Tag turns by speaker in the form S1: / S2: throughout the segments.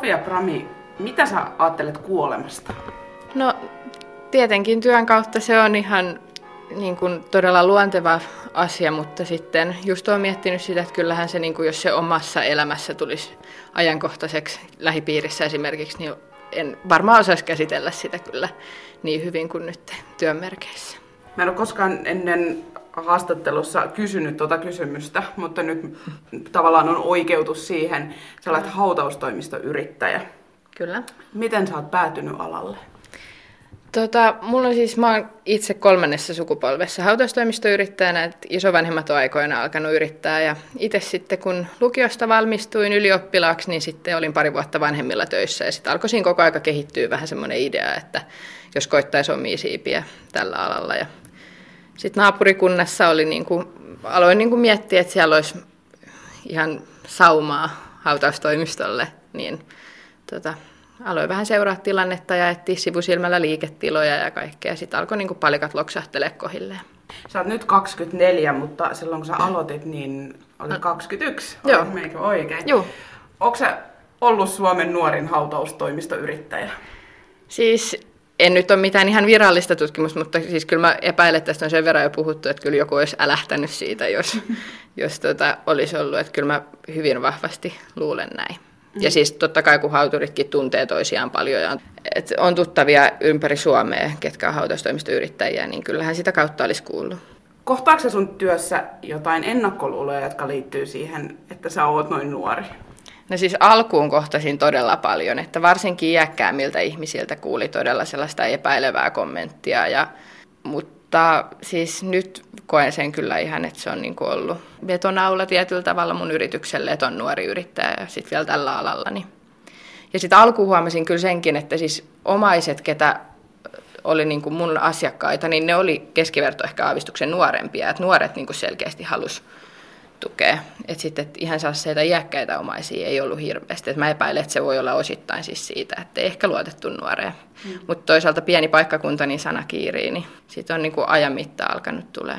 S1: Sofia Prami, mitä sä ajattelet kuolemasta?
S2: No tietenkin työn kautta se on ihan niin kuin todella luonteva asia, mutta sitten just olen miettinyt sitä, että kyllähän se, niin kuin jos se omassa elämässä tulisi ajankohtaiseksi lähipiirissä esimerkiksi, niin en varmaan osaisi käsitellä sitä kyllä niin hyvin kuin nyt työn merkeissä.
S1: Mä en ole koskaan ennen haastattelussa kysynyt tuota kysymystä, mutta nyt tavallaan on oikeutus siihen. Sä olet hautaustoimistoyrittäjä.
S2: Kyllä.
S1: Miten sä oot päätynyt alalle?
S2: Tota, mulla on siis, mä oon itse kolmannessa sukupolvessa hautaustoimistoyrittäjänä, että isovanhemmat on aikoina alkanut yrittää ja itse sitten kun lukiosta valmistuin ylioppilaaksi, niin sitten olin pari vuotta vanhemmilla töissä ja sitten alkoi siinä koko aika kehittyä vähän semmoinen idea, että jos koittaisi omia siipiä tällä alalla ja sitten naapurikunnassa oli niin kuin, aloin niin kuin miettiä, että siellä olisi ihan saumaa hautaustoimistolle, niin tota, aloin vähän seuraa tilannetta ja etsiä sivusilmällä liiketiloja ja kaikkea. Sitten alkoi niin kuin palikat loksahtelemaan kohilleen.
S1: Sä oot nyt 24, mutta silloin kun sä aloitit, niin olit 21.
S2: Joo.
S1: Meikö oikein?
S2: Joo.
S1: Onko sä ollut Suomen nuorin hautaustoimistoyrittäjä?
S2: Siis en nyt ole mitään ihan virallista tutkimusta, mutta siis kyllä mä epäilen, että tästä on sen verran jo puhuttu, että kyllä joku olisi älähtänyt siitä, jos, jos tota, olisi ollut. Että kyllä mä hyvin vahvasti luulen näin. Mm. Ja siis totta kai kun hauturitkin tuntee toisiaan paljon ja on, et on tuttavia ympäri Suomea, ketkä on hautaustoimistoyrittäjiä, niin kyllähän sitä kautta olisi kuullut.
S1: Kohtaako sun työssä jotain ennakkoluuloja, jotka liittyy siihen, että sä oot noin nuori?
S2: No siis alkuun kohtasin todella paljon, että varsinkin iäkkäämmiltä ihmisiltä kuuli todella sellaista epäilevää kommenttia. Ja, mutta siis nyt koen sen kyllä ihan, että se on niin ollut vetonaula tietyllä tavalla mun yritykselle, että on nuori yrittäjä ja sitten vielä tällä alalla. Niin. Ja sitten alkuun huomasin kyllä senkin, että siis omaiset, ketä oli niin kuin mun asiakkaita, niin ne oli keskiverto ehkä aavistuksen nuorempia. Että nuoret niin kuin selkeästi halusivat tukea. Että sitten et ihan sellaisia iäkkäitä omaisia ei ollut hirveästi. Et mä epäilen, että se voi olla osittain siis siitä, että ei ehkä luotettu nuoreen. Mm. Mutta toisaalta pieni paikkakunta, niin sana kiirii, niin siitä on niinku ajan mittaan alkanut tulee.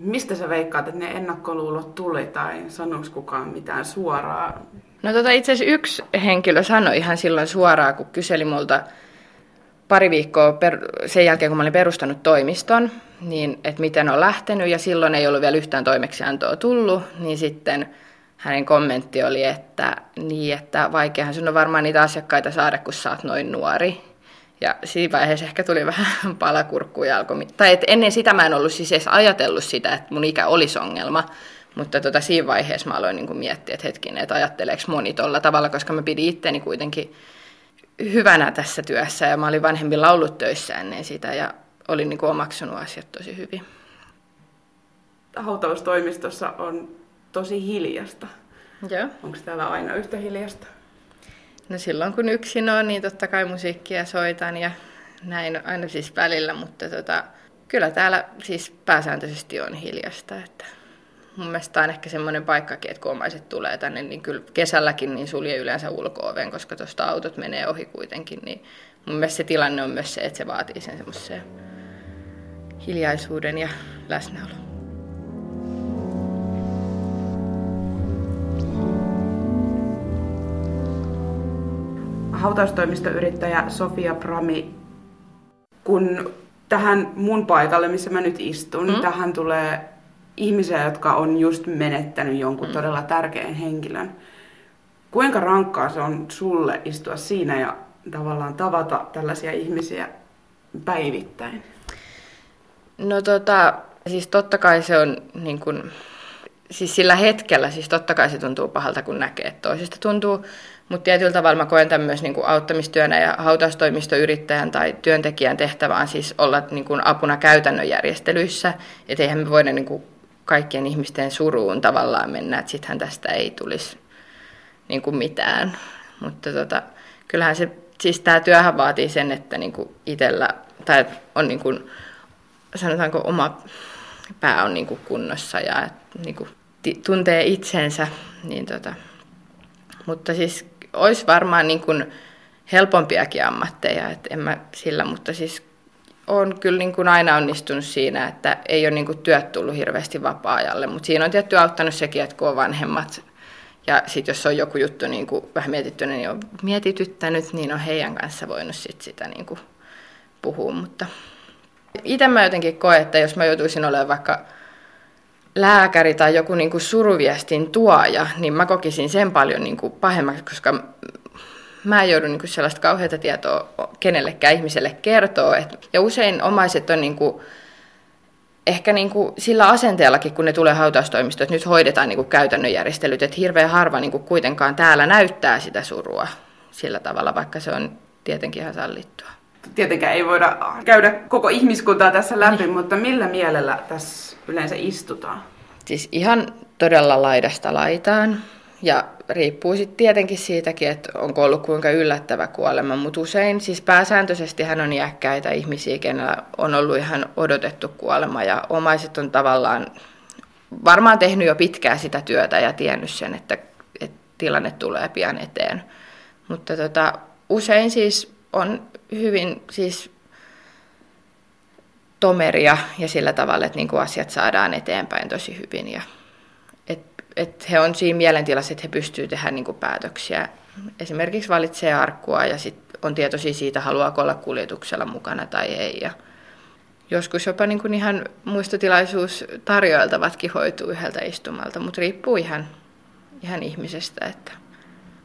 S1: Mistä sä veikkaat, että ne ennakkoluulot tuli tai sanoiko kukaan mitään suoraa?
S2: No tota, itse asiassa yksi henkilö sanoi ihan silloin suoraan, kun kyseli multa pari viikkoa per, sen jälkeen, kun mä olin perustanut toimiston, niin että miten on lähtenyt, ja silloin ei ollut vielä yhtään toimeksiantoa tullut, niin sitten hänen kommentti oli, että, niin, että vaikeahan sun on varmaan niitä asiakkaita saada, kun sä oot noin nuori. Ja siinä vaiheessa ehkä tuli vähän palakurkku ja alkoi, tai et ennen sitä mä en ollut siis edes ajatellut sitä, että mun ikä olisi ongelma, mutta tota, siinä vaiheessa mä aloin niin miettiä, että hetkinen, että ajatteleeko moni tolla tavalla, koska mä pidin itteni kuitenkin hyvänä tässä työssä ja mä olin vanhemmin laulut töissä ennen sitä ja olin niin kuin omaksunut asiat tosi hyvin.
S1: Hautaustoimistossa on tosi hiljasta.
S2: Joo.
S1: Onko täällä aina yhtä hiljasta?
S2: No silloin kun yksin on, niin totta kai musiikkia soitan ja näin aina siis välillä, mutta tota, kyllä täällä siis pääsääntöisesti on hiljasta. Että mun mielestä on ehkä semmoinen paikkakin, että kun omaiset tulee tänne, niin kyllä kesälläkin niin sulje yleensä ulko koska tuosta autot menee ohi kuitenkin, niin mun mielestä se tilanne on myös se, että se vaatii sen semmoisen hiljaisuuden ja läsnäolon.
S1: Hautaustoimistoyrittäjä Sofia Prami, kun tähän mun paikalle, missä mä nyt istun, mm. tähän tulee ihmisiä, jotka on just menettänyt jonkun mm. todella tärkeän henkilön. Kuinka rankkaa se on sulle istua siinä ja tavallaan tavata tällaisia ihmisiä päivittäin?
S2: No tota, siis totta kai se on niin kuin, siis sillä hetkellä, siis totta kai se tuntuu pahalta, kun näkee, että toisesta tuntuu, mutta tietyllä tavalla mä koen tämän myös niin kuin auttamistyönä ja hautaustoimistoyrittäjän tai työntekijän tehtävä on siis olla niin kuin apuna käytännön järjestelyissä, että eihän me voida niin kuin kaikkien ihmisten suruun tavallaan mennä, että sittenhän tästä ei tulisi niin kuin mitään. Mutta tota, kyllähän se, siis tämä työhän vaatii sen, että niin kuin itsellä, tai on niin kuin, sanotaanko oma pää on niin kuin kunnossa ja niin kuin tuntee itsensä, niin tota, mutta siis olisi varmaan niin kuin helpompiakin ammatteja, että en mä sillä, mutta siis on kyllä niin kuin aina onnistunut siinä, että ei ole niin kuin työt tullut hirveästi vapaa-ajalle, mutta siinä on tietty auttanut sekin, että kun on vanhemmat Ja sitten jos on joku juttu niin kuin vähän mietitty, niin on mietityttänyt, niin on heidän kanssa voinut sit sitä niin kuin puhua. Mutta itse mä jotenkin koen, että jos mä joutuisin olemaan vaikka lääkäri tai joku niin kuin suruviestin tuoja, niin mä kokisin sen paljon niin kuin pahemmaksi, koska mä en joudu niin kuin sellaista kauheata tietoa kenellekään ihmiselle kertoa. ja usein omaiset on niin kuin, ehkä niin kuin sillä asenteellakin, kun ne tulee hautaustoimistoon, että nyt hoidetaan niin kuin käytännön järjestelyt, että hirveän harva niin kuin kuitenkaan täällä näyttää sitä surua sillä tavalla, vaikka se on tietenkin ihan sallittua.
S1: Tietenkään ei voida käydä koko ihmiskuntaa tässä läpi, niin. mutta millä mielellä tässä yleensä istutaan?
S2: Siis ihan todella laidasta laitaan. Ja riippuu sitten tietenkin siitäkin, että onko ollut kuinka yllättävä kuolema, mutta usein siis pääsääntöisesti hän on iäkkäitä ihmisiä, kenellä on ollut ihan odotettu kuolema ja omaiset on tavallaan varmaan tehnyt jo pitkään sitä työtä ja tiennyt sen, että, että tilanne tulee pian eteen. Mutta tota, usein siis on hyvin siis tomeria ja sillä tavalla, että niin kuin asiat saadaan eteenpäin tosi hyvin ja että he on siinä mielentilassa, että he pystyvät tehdä niin kuin päätöksiä. Esimerkiksi valitsee arkkua ja sit on tietoisia siitä, haluaako olla kuljetuksella mukana tai ei. Ja joskus jopa niin kuin ihan muistotilaisuus tarjoiltavatkin hoituu yhdeltä istumalta, mutta riippuu ihan, ihan ihmisestä. Että.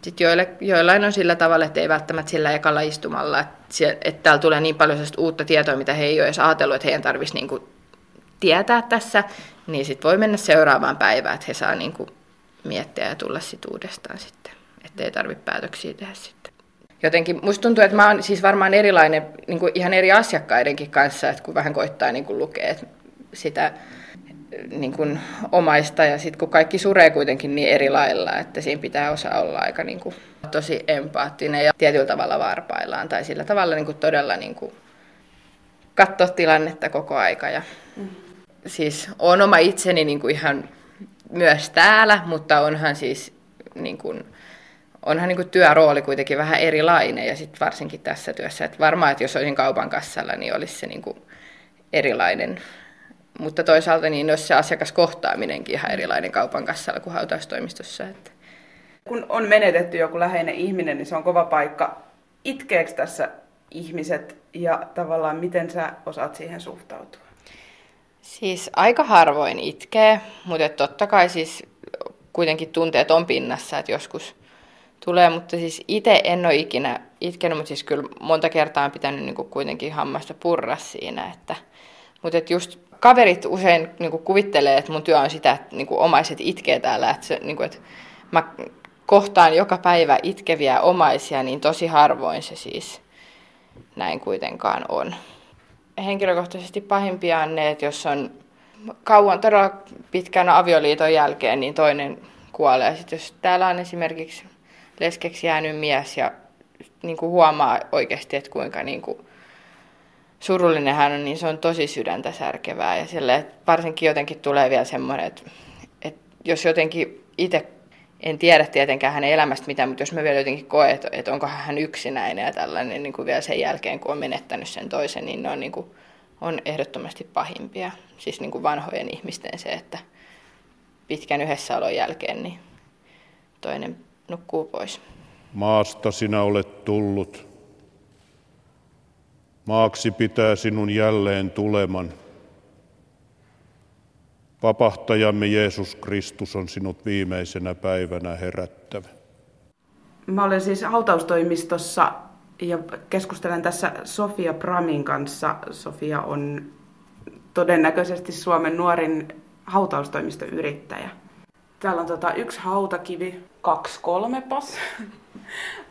S2: Sitten joille, joillain on sillä tavalla, että ei välttämättä sillä ekalla istumalla, että, että täällä tulee niin paljon uutta tietoa, mitä he ei ole edes ajatellut, että heidän tarvitsisi niin kuin tietää tässä, niin sitten voi mennä seuraavaan päivään, että he saa niin kuin miettiä ja tulla sitten uudestaan sitten, että ei tarvitse päätöksiä tehdä sitten. Jotenkin musta tuntuu, että mä oon siis varmaan erilainen niin kuin ihan eri asiakkaidenkin kanssa, että kun vähän koittaa niin kuin lukea sitä niin kuin omaista ja sitten kun kaikki suree kuitenkin niin eri lailla, että siinä pitää osa olla aika niin kuin tosi empaattinen ja tietyllä tavalla varpaillaan tai sillä tavalla niin kuin todella niin kuin katsoa tilannetta koko aika ja mm siis on oma itseni niin kuin ihan myös täällä, mutta onhan siis niin kuin, onhan niin kuin työrooli kuitenkin vähän erilainen ja sitten varsinkin tässä työssä. Et varmaan, että jos olisin kaupan kassalla, niin olisi se niin kuin erilainen. Mutta toisaalta niin olisi se asiakaskohtaaminenkin ihan erilainen kaupan kassalla kuin hautaustoimistossa. Että.
S1: Kun on menetetty joku läheinen ihminen, niin se on kova paikka. Itkeekö tässä ihmiset ja tavallaan miten sä osaat siihen suhtautua?
S2: Siis aika harvoin itkee, mutta totta kai siis kuitenkin tunteet on pinnassa, että joskus tulee, mutta siis itse en ole ikinä itkenyt, mutta siis kyllä monta kertaa on pitänyt niin kuitenkin hammasta purra siinä, että, mutta että just kaverit usein niin kuin kuvittelee, että mun työ on sitä, että niin kuin omaiset itkee täällä, että, se, niin kuin, että mä kohtaan joka päivä itkeviä omaisia, niin tosi harvoin se siis näin kuitenkaan on henkilökohtaisesti pahimpia on ne, että jos on kauan, todella pitkän avioliiton jälkeen, niin toinen kuolee. Sitten jos täällä on esimerkiksi leskeksi jäänyt mies ja niin kuin huomaa oikeasti, että kuinka niin kuin surullinen hän on, niin se on tosi sydäntä särkevää. Ja sille, varsinkin jotenkin tulee vielä semmoinen, että, että jos jotenkin itse en tiedä tietenkään hänen elämästä mitään, mutta jos mä vielä jotenkin koen, että, että onko hän yksinäinen ja tällainen niin kuin vielä sen jälkeen, kun on menettänyt sen toisen, niin ne on, niin kuin, on ehdottomasti pahimpia. Siis niin kuin vanhojen ihmisten se, että pitkän yhdessäolon jälkeen niin toinen nukkuu pois.
S3: Maasta sinä olet tullut. Maaksi pitää sinun jälleen tuleman. Vapahtajamme Jeesus Kristus on sinut viimeisenä päivänä herättävä.
S1: Mä olen siis hautaustoimistossa ja keskustelen tässä Sofia Pramin kanssa. Sofia on todennäköisesti Suomen nuorin hautaustoimistoyrittäjä. Täällä on tota yksi hautakivi, kaksi kolmepas,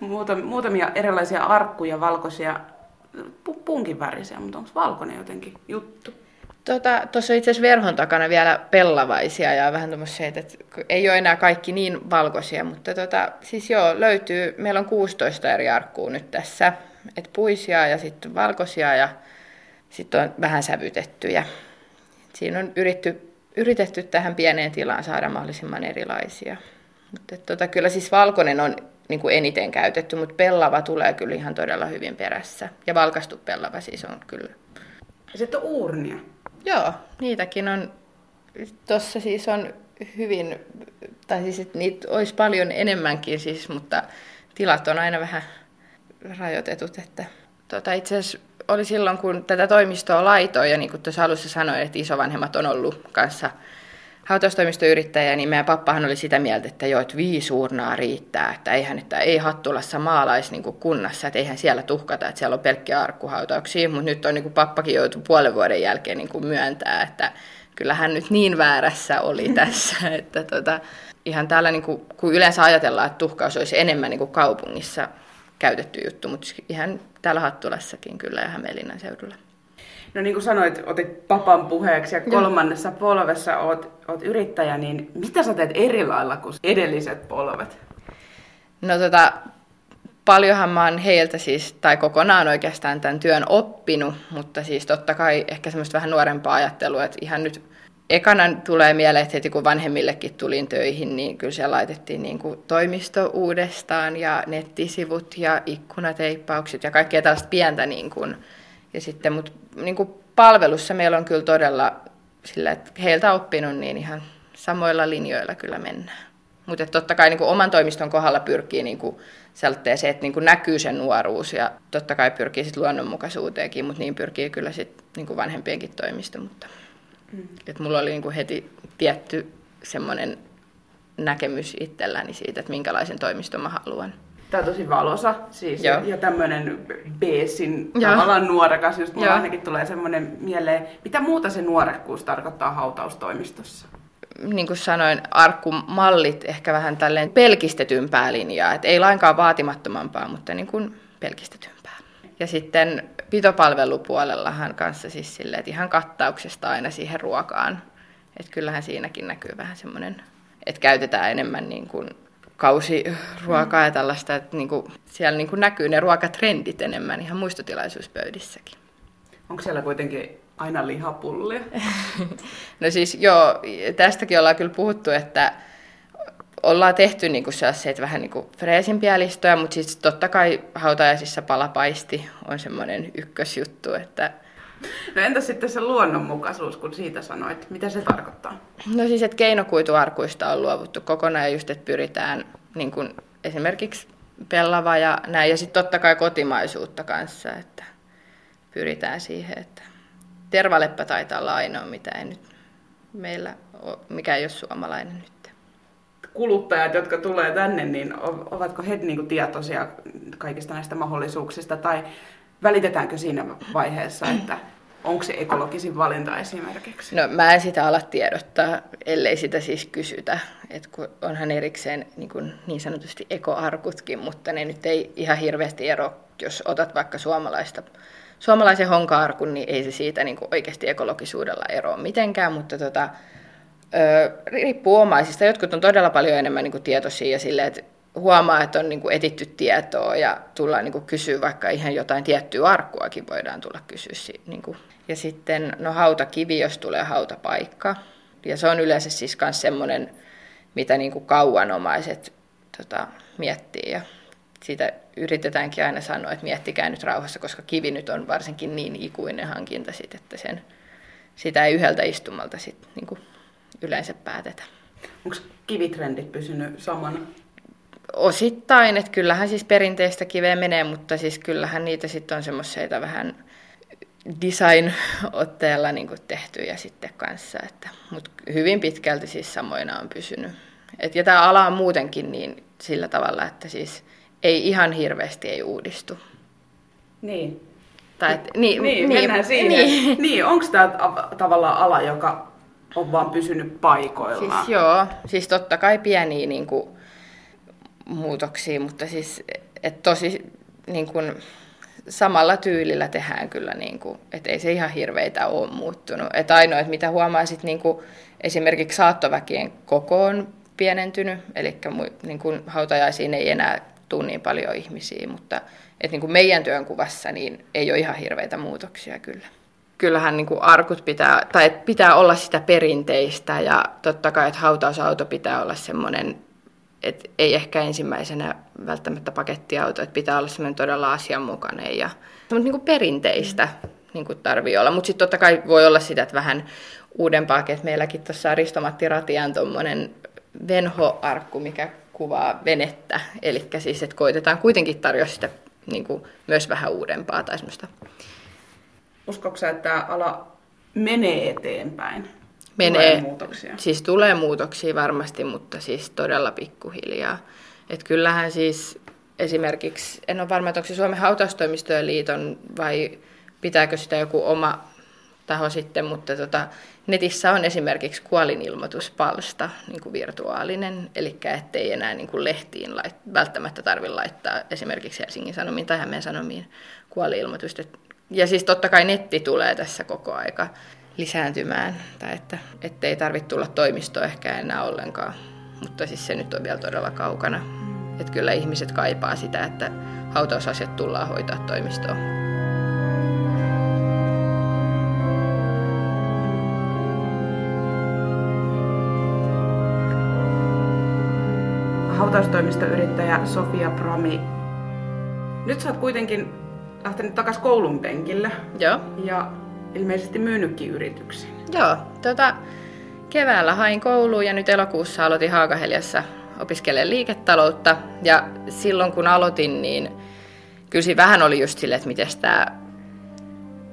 S1: muutamia erilaisia arkkuja, valkoisia, punkin värisiä, mutta onko valkoinen jotenkin juttu?
S2: Tuossa tota, itse asiassa verhon takana vielä pellavaisia ja vähän tuommoisia, että ei ole enää kaikki niin valkoisia, mutta tota, siis joo, löytyy, meillä on 16 eri arkkuu nyt tässä, että puisia ja sitten valkoisia ja sitten on vähän sävytettyjä. Siinä on yritty, yritetty tähän pieneen tilaan saada mahdollisimman erilaisia. Mutta tota, kyllä siis valkoinen on niin kuin eniten käytetty, mutta pellava tulee kyllä ihan todella hyvin perässä. Ja valkastu pellava siis on kyllä.
S1: Ja sitten on uurnia.
S2: Joo, niitäkin on. Tuossa siis on hyvin Tai siis, että niitä olisi paljon enemmänkin siis, mutta tilat on aina vähän rajoitetut. Että, tota, itse asiassa oli silloin, kun tätä toimistoa laitoin, ja niin kuin tuossa alussa sanoin, että isovanhemmat on ollut kanssa hautaustoimistoyrittäjä, niin meidän pappahan oli sitä mieltä, että joo, että viisi urnaa riittää, että eihän, että ei Hattulassa maalais niin kunnassa, että eihän siellä tuhkata, että siellä on pelkkiä arkkuhautauksia, mutta nyt on niin kuin pappakin joutu puolen vuoden jälkeen niin kuin myöntää, että kyllähän nyt niin väärässä oli tässä, että tota, ihan täällä, niin kuin, kun yleensä ajatellaan, että tuhkaus olisi enemmän niin kuin kaupungissa käytetty juttu, mutta ihan täällä Hattulassakin kyllä ja Hämeenlinnan seudulla.
S1: No niin kuin sanoit, otit papan puheeksi ja kolmannessa Joo. polvessa oot, oot yrittäjä, niin mitä sä teet eri lailla kuin edelliset polvet?
S2: No tota, paljonhan mä oon heiltä siis, tai kokonaan oikeastaan tämän työn oppinut, mutta siis totta kai ehkä semmoista vähän nuorempaa ajattelua, että ihan nyt ekana tulee mieleen, että heti kun vanhemmillekin tulin töihin, niin kyllä siellä laitettiin niin kuin toimisto uudestaan ja nettisivut ja ikkunateippaukset ja kaikkea tällaista pientä. Niin kuin, ja sitten, mutta niin kuin palvelussa meillä on kyllä todella sillä, että heiltä oppinut, niin ihan samoilla linjoilla kyllä mennään. Mutta totta kai niin kuin oman toimiston kohdalla pyrkii niin kuin se, että niin kuin näkyy sen nuoruus ja totta kai pyrkii sit luonnonmukaisuuteenkin, mutta niin pyrkii kyllä sit niin kuin vanhempienkin toimisto. Mutta, mm. että mulla oli niin kuin heti tietty semmoinen näkemys itselläni siitä, että minkälaisen toimiston mä haluan.
S1: Tämä on tosi valosa siis, Joo. ja tämmöinen beesin tavallaan nuorekas, just mulla Joo. ainakin tulee semmoinen mieleen. Mitä muuta se nuorekkuus tarkoittaa hautaustoimistossa?
S2: niin kuin sanoin, arkkumallit ehkä vähän tälleen pelkistetympää linjaa, että ei lainkaan vaatimattomampaa, mutta niin kuin pelkistetympää. Ja sitten pitopalvelupuolellahan kanssa siis silleen, että ihan kattauksesta aina siihen ruokaan. Että kyllähän siinäkin näkyy vähän semmoinen, että käytetään enemmän niin kuin kausiruokaa ja tällaista, että niin kuin siellä niin kuin näkyy ne ruokatrendit enemmän ihan muistotilaisuuspöydissäkin.
S1: Onko siellä kuitenkin aina lihapullia?
S2: no siis joo, tästäkin ollaan kyllä puhuttu, että ollaan tehty niin kuin että vähän niin kuin freesimpiä listoja, mutta siis totta kai hautajaisissa palapaisti on semmoinen ykkösjuttu, että
S1: No entä sitten se luonnonmukaisuus, kun siitä sanoit? Mitä se tarkoittaa?
S2: No siis, että keinokuituarkuista on luovuttu kokonaan ja just, että pyritään niin kuin esimerkiksi pellava ja näin. Ja sitten totta kai kotimaisuutta kanssa, että pyritään siihen, että tervaleppä taitaa olla ainoa, mitä ei nyt meillä ole, mikä ei ole suomalainen nyt.
S1: Kuluttajat, jotka tulee tänne, niin ovatko he niin kuin tietoisia kaikista näistä mahdollisuuksista tai välitetäänkö siinä vaiheessa, että onko se ekologisin valinta esimerkiksi?
S2: No mä en sitä ala tiedottaa, ellei sitä siis kysytä. Et kun onhan erikseen niin, kuin niin sanotusti ekoarkutkin, mutta ne nyt ei ihan hirveästi ero, jos otat vaikka suomalaista suomalaisen honkaarkun, niin ei se siitä niin kuin oikeasti ekologisuudella eroa mitenkään, mutta tota, riippuu omaisista. Jotkut on todella paljon enemmän niin kuin tietoisia ja silleen, että huomaa, että on niin kuin etitty tietoa ja tullaan niin kuin kysyä vaikka ihan jotain tiettyä arkkuakin voidaan tulla kysyä. Niin kuin. Ja sitten no hautakivi, jos tulee hautapaikka. Ja se on yleensä siis myös semmoinen, mitä niin kuin kauanomaiset tota, miettii ja siitä yritetäänkin aina sanoa, että miettikää nyt rauhassa, koska kivi nyt on varsinkin niin ikuinen hankinta, sit, että sen, sitä ei yhdeltä istumalta sit, niin kuin yleensä päätetä.
S1: Onko kivitrendit pysynyt samana?
S2: Osittain, että kyllähän siis perinteistä kiveä menee, mutta siis kyllähän niitä sitten on semmoisia vähän design-otteella niin tehtyjä sitten kanssa, että, mutta hyvin pitkälti siis samoina on pysynyt. Et, ja tämä ala on muutenkin niin sillä tavalla, että siis ei ihan hirveästi ei uudistu.
S1: Niin.
S2: Tai, et, niin,
S1: niin, niin, mennään siihen. Niin, niin onko tämä tavallaan ala, joka on vaan pysynyt paikoillaan?
S2: Siis joo, siis totta kai pieniä niin kuin, muutoksia, mutta siis et tosi niin kuin, samalla tyylillä tehdään kyllä, niin kuin, että ei se ihan hirveitä ole muuttunut. Että ainoa, että mitä huomaisit, niin kuin, esimerkiksi saattoväkien koko on pienentynyt, eli niin kuin, hautajaisiin ei enää tule niin paljon ihmisiä, mutta että niin kuin meidän työnkuvassa niin ei ole ihan hirveitä muutoksia kyllä. Kyllähän niin kuin arkut pitää, tai pitää olla sitä perinteistä ja totta kai, että hautausauto pitää olla semmoinen, että ei ehkä ensimmäisenä välttämättä pakettiauto, että pitää olla semmoinen todella asianmukainen ja semmoinen niin kuin perinteistä niin kuin tarvii olla. Mutta sitten totta kai voi olla sitä, että vähän uudempaa, että meilläkin tuossa Risto-Matti Ratian tuommoinen venhoarkku, mikä kuvaa venettä. Eli siis, että koitetaan kuitenkin tarjota sitä niin kuin, myös vähän uudempaa tai semmoista.
S1: Uskotko että tämä ala menee eteenpäin?
S2: Menee,
S1: Tulee muutoksia?
S2: Siis tulee muutoksia varmasti, mutta siis todella pikkuhiljaa. Et kyllähän siis esimerkiksi, en ole varma, että onko se Suomen hautaustoimistojen liiton vai pitääkö sitä joku oma taho sitten, mutta tota, netissä on esimerkiksi kuolinilmoituspalsta, niin kuin virtuaalinen, eli ettei enää niin kuin lehtiin lait, välttämättä tarvitse laittaa esimerkiksi Helsingin Sanomiin tai Hämeen Sanomiin kuolinilmoitusta. Ja siis totta kai netti tulee tässä koko aika lisääntymään, tai että ettei tarvitse tulla toimistoon ehkä enää ollenkaan, mutta siis se nyt on vielä todella kaukana. Että kyllä ihmiset kaipaa sitä, että hautausasiat tullaan hoitaa toimistoon.
S1: hautaustoimistoyrittäjä Sofia Prami. Nyt sä oot kuitenkin lähtenyt takaisin koulun penkille.
S2: Joo.
S1: Ja ilmeisesti myynytkin yrityksen.
S2: Joo, tota, keväällä hain kouluun ja nyt elokuussa aloitin Haakaheliassa opiskelemaan liiketaloutta. Ja silloin kun aloitin, niin kyllä siinä vähän oli just silleen, että miten tämä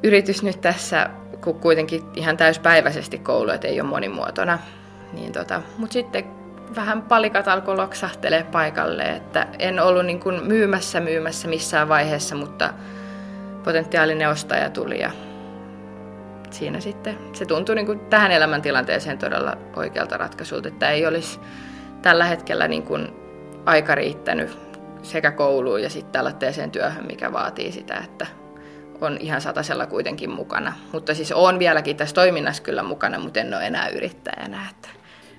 S2: yritys nyt tässä, kun kuitenkin ihan täyspäiväisesti koulu, että ei ole monimuotona. Niin tota, Mutta sitten vähän palikat alkoi loksahtelee paikalle, että en ollut niin kuin myymässä myymässä missään vaiheessa, mutta potentiaalinen ostaja tuli ja siinä sitten se tuntui niin kuin tähän elämäntilanteeseen todella oikealta ratkaisulta, että ei olisi tällä hetkellä niin kuin aika riittänyt sekä kouluun ja sitten tällaiseen työhön, mikä vaatii sitä, että on ihan satasella kuitenkin mukana. Mutta siis on vieläkin tässä toiminnassa kyllä mukana, mutta en ole enää yrittäjänä. Että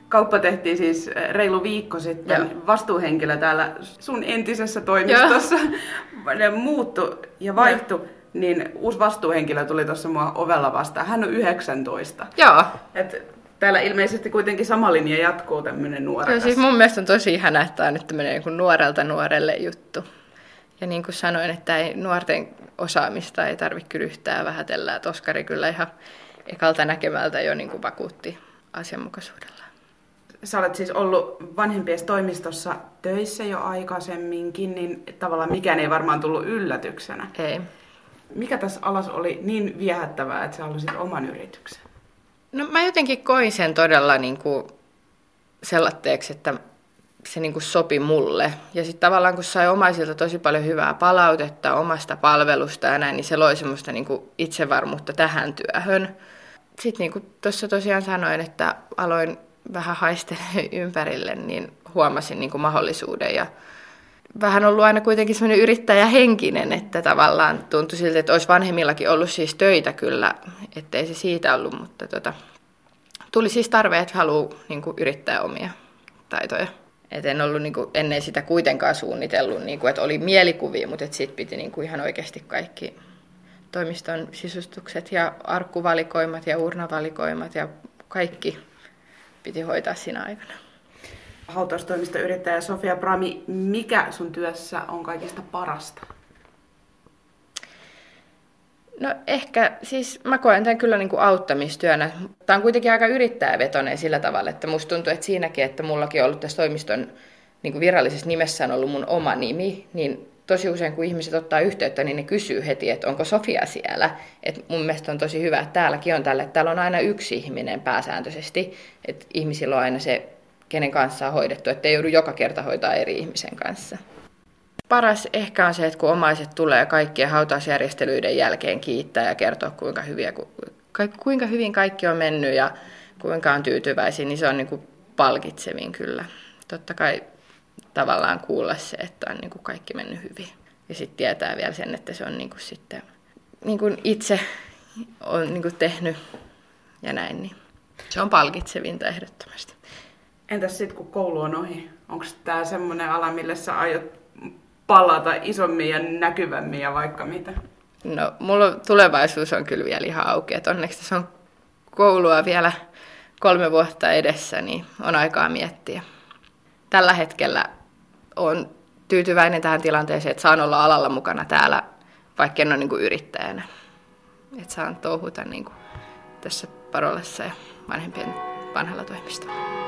S1: Kauppa tehtiin siis eh, reilu viikko sitten. Joo. Vastuuhenkilö täällä sun entisessä toimistossa ne muuttu ja vaihtui. Joo. Niin uusi vastuuhenkilö tuli tuossa mua ovella vastaan. Hän on 19.
S2: Joo.
S1: Et täällä ilmeisesti kuitenkin sama linja jatkuu tämmöinen nuorekas.
S2: Joo, siis mun mielestä on tosi ihana, että tämä on nyt tämmöinen niin nuorelta nuorelle juttu. Ja niin kuin sanoin, että ei, nuorten osaamista ei tarvitse kyllä yhtään vähätellä. Että Oskari kyllä ihan ekalta näkemältä jo niin kuin vakuutti asianmukaisuudella
S1: sä olet siis ollut vanhempien toimistossa töissä jo aikaisemminkin, niin tavallaan mikään ei varmaan tullut yllätyksenä.
S2: Ei.
S1: Mikä tässä alas oli niin viehättävää, että sä halusit oman yrityksen?
S2: No mä jotenkin koin sen todella niin kuin sellatteeksi, että se niin kuin sopi mulle. Ja sitten tavallaan kun sai omaisilta tosi paljon hyvää palautetta omasta palvelusta ja näin, niin se loi semmoista niin kuin itsevarmuutta tähän työhön. Sitten niin kuin tuossa tosiaan sanoin, että aloin vähän haistelen ympärille, niin huomasin niin kuin mahdollisuuden ja vähän ollut aina kuitenkin semmoinen yrittäjähenkinen, että tavallaan tuntui siltä, että olisi vanhemmillakin ollut siis töitä kyllä, ettei se siitä ollut, mutta tota, tuli siis tarve, että haluaa niin kuin, yrittää omia taitoja. Et en ollut niin kuin, ennen sitä kuitenkaan suunnitellut, niin kuin, että oli mielikuvia, mutta sitten piti niin kuin, ihan oikeasti kaikki toimiston sisustukset ja arkkuvalikoimat ja urnavalikoimat ja kaikki piti hoitaa siinä aikana.
S1: Yrittäjä Sofia Brami, mikä sun työssä on kaikista parasta?
S2: No ehkä, siis mä koen tämän kyllä niin kuin auttamistyönä. Tämä on kuitenkin aika yrittäjävetoinen sillä tavalla, että musta tuntuu, että siinäkin, että mullakin on ollut tässä toimiston niin kuin virallisessa nimessä on ollut mun oma nimi, niin tosi usein kun ihmiset ottaa yhteyttä, niin ne kysyy heti, että onko Sofia siellä. Et mun mielestä on tosi hyvä, että täälläkin on tälle, että täällä on aina yksi ihminen pääsääntöisesti, että ihmisillä on aina se, kenen kanssa on hoidettu, ettei joudu joka kerta hoitaa eri ihmisen kanssa. Paras ehkä on se, että kun omaiset tulee kaikkien hautausjärjestelyiden jälkeen kiittää ja kertoa, kuinka, hyviä, kuinka hyvin kaikki on mennyt ja kuinka on tyytyväisiä, niin se on niin kuin palkitsevin kyllä. Totta kai tavallaan kuulla se, että on niin kuin kaikki mennyt hyvin. Ja sitten tietää vielä sen, että se on niin kuin sitten niin kuin itse on niin kuin tehnyt ja näin, niin se on palkitsevinta ehdottomasti.
S1: Entäs sitten, kun koulu on ohi? Onko tämä semmoinen ala, millä sä aiot palata isommin ja näkyvämmin ja vaikka mitä?
S2: No, mulla tulevaisuus on kyllä vielä ihan auki. Et onneksi tässä on koulua vielä kolme vuotta edessä, niin on aikaa miettiä. Tällä hetkellä on tyytyväinen tähän tilanteeseen, että saan olla alalla mukana täällä, vaikka en ole niin kuin yrittäjänä. Että saan touhuta niin kuin tässä Parolassa ja vanhempien vanhalla toimistolla.